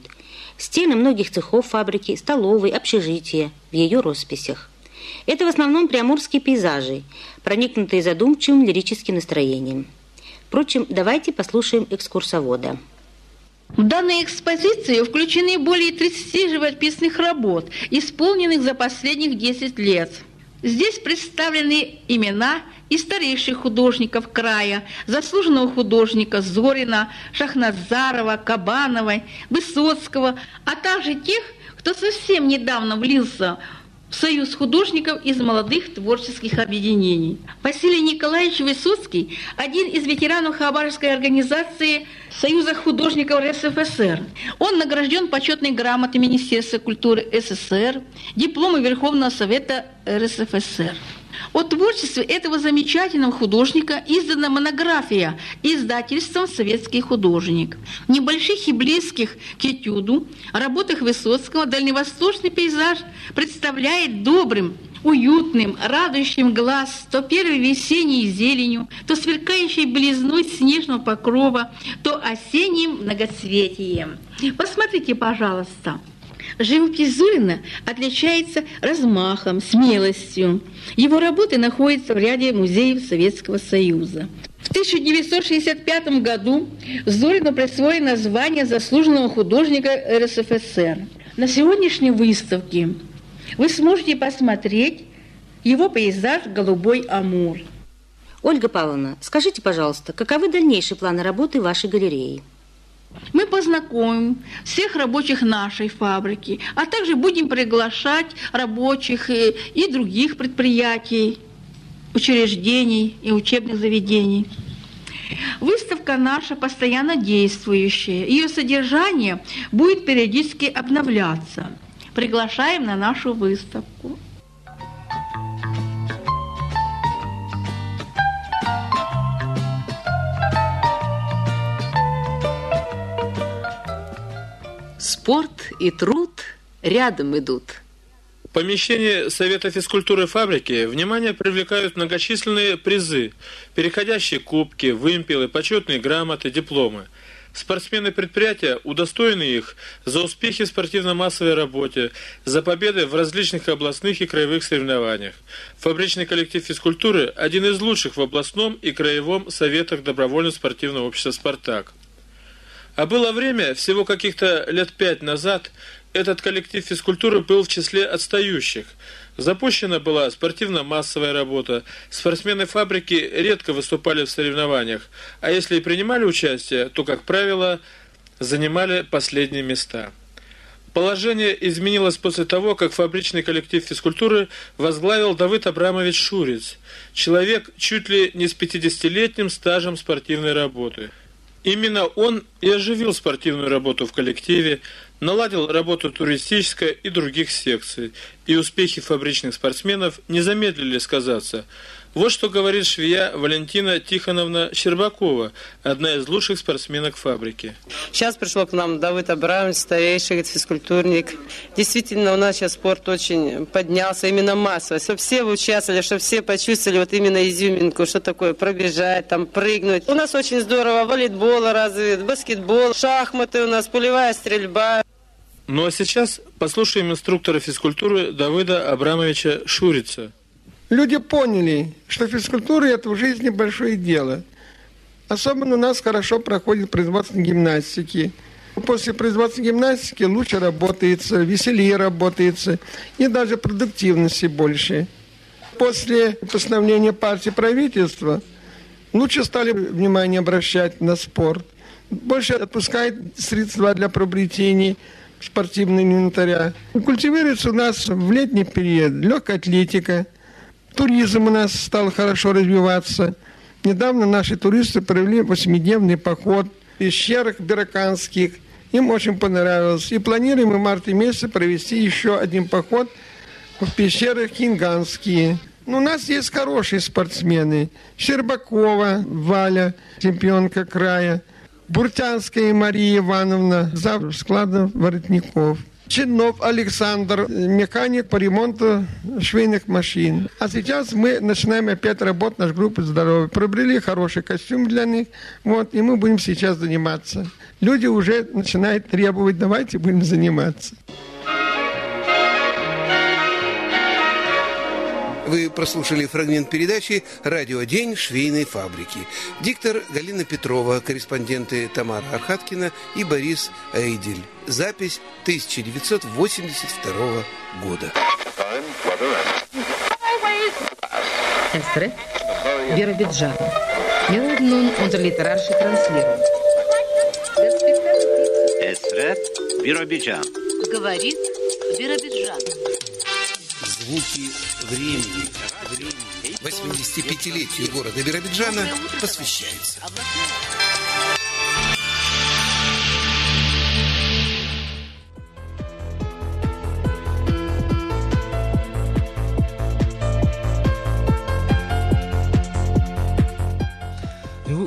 Стены многих цехов фабрики, столовой, общежития в ее росписях. Это в основном приамурские пейзажи, проникнутые задумчивым лирическим настроением. Впрочем, давайте послушаем экскурсовода.
В данной экспозиции включены более 30 живописных работ, исполненных за последних 10 лет. Здесь представлены имена и старейших художников края, заслуженного художника Зорина, Шахназарова, Кабановой, Высоцкого, а также тех, кто совсем недавно влился в Союз художников из молодых творческих объединений. Василий Николаевич Высоцкий – один из ветеранов Хабаровской организации Союза художников РСФСР. Он награжден почетной грамотой Министерства культуры СССР, дипломом Верховного Совета РСФСР. О творчестве этого замечательного художника издана монография издательством «Советский художник». В небольших и близких к этюду работах Высоцкого дальневосточный пейзаж представляет добрым, уютным, радующим глаз, то первой весенней зеленью, то сверкающей белизной снежного покрова, то осенним многоцветием. Посмотрите, пожалуйста. Живопись Зурина отличается размахом, смелостью. Его работы находятся в ряде музеев Советского Союза. В 1965 году Зорину присвоено звание заслуженного художника РСФСР. На сегодняшней выставке вы сможете посмотреть его пейзаж «Голубой Амур».
Ольга Павловна, скажите, пожалуйста, каковы дальнейшие планы работы вашей галереи?
Мы познакомим всех рабочих нашей фабрики, а также будем приглашать рабочих и, и других предприятий, учреждений и учебных заведений. Выставка наша постоянно действующая. Ее содержание будет периодически обновляться. Приглашаем на нашу выставку.
Спорт и труд рядом идут.
В помещении Совета физкультуры фабрики внимание привлекают многочисленные призы, переходящие кубки, вымпелы, почетные грамоты, дипломы. Спортсмены предприятия удостоены их за успехи в спортивно-массовой работе, за победы в различных областных и краевых соревнованиях. Фабричный коллектив физкультуры – один из лучших в областном и краевом советах добровольно-спортивного общества «Спартак». А было время, всего каких-то лет пять назад, этот коллектив физкультуры был в числе отстающих. Запущена была спортивно-массовая работа, спортсмены фабрики редко выступали в соревнованиях, а если и принимали участие, то, как правило, занимали последние места. Положение изменилось после того, как фабричный коллектив физкультуры возглавил Давыд Абрамович Шуриц, человек чуть ли не с 50-летним стажем спортивной работы. Именно он и оживил спортивную работу в коллективе, наладил работу туристической и других секций, и успехи фабричных спортсменов не замедлили сказаться. Вот что говорит швея Валентина Тихоновна Щербакова, одна из лучших спортсменок фабрики.
Сейчас пришел к нам Давыд Абрамович, старейший физкультурник. Действительно, у нас сейчас спорт очень поднялся, именно массово. Чтобы все участвовали, чтобы все почувствовали вот именно изюминку, что такое пробежать, там прыгнуть. У нас очень здорово волейбол развит, баскетбол, шахматы у нас, пулевая стрельба.
Ну а сейчас послушаем инструктора физкультуры Давыда Абрамовича Шурица.
Люди поняли, что физкультура – это в жизни большое дело. Особенно у нас хорошо проходит производство гимнастики. После производства гимнастики лучше работается, веселее работается и даже продуктивности больше. После постановления партии правительства лучше стали внимание обращать на спорт. Больше отпускает средства для приобретения спортивного инвентаря. Культивируется у нас в летний период легкая атлетика – Туризм у нас стал хорошо развиваться. Недавно наши туристы провели восьмидневный поход в пещерах Бираканских. Им очень понравилось. И планируем в марте месяце провести еще один поход в пещерах Кинганские. Ну, у нас есть хорошие спортсмены. Щербакова Валя, чемпионка края. Буртянская Мария Ивановна, за складом воротников. Чинов Александр, механик по ремонту швейных машин. А сейчас мы начинаем опять работать, наша группа здоровья. Приобрели хороший костюм для них, вот, и мы будем сейчас заниматься. Люди уже начинают требовать, давайте будем заниматься.
Вы прослушали фрагмент передачи «Радио День швейной фабрики». Диктор Галина Петрова, корреспонденты Тамара Архаткина и Борис Эйдель. Запись 1982 года.
Эстре, Биробиджан. Милый нун унтерлитерарши транслирует.
Эсрет Биробиджан.
Говорит Биробиджан.
Звуки времени. 85-летию города Биробиджана посвящается.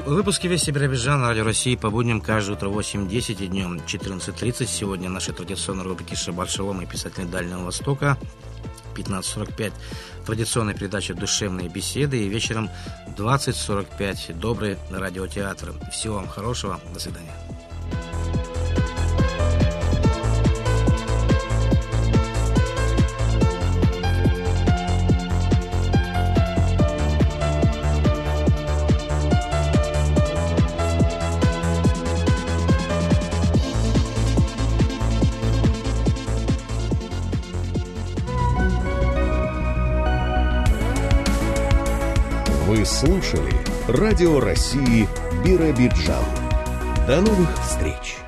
Выпуски «Вести Биробиджан» Радио России по будням каждое утро 8.10 и днем 14.30. Сегодня наши традиционные рубрики «Шабар Шалом» и «Писатель Дальнего Востока». 15.45 традиционная передача «Душевные беседы» и вечером 20.45 «Добрый радиотеатр». Всего вам хорошего. До свидания.
Слушали Радио России Биробиджан. До новых встреч!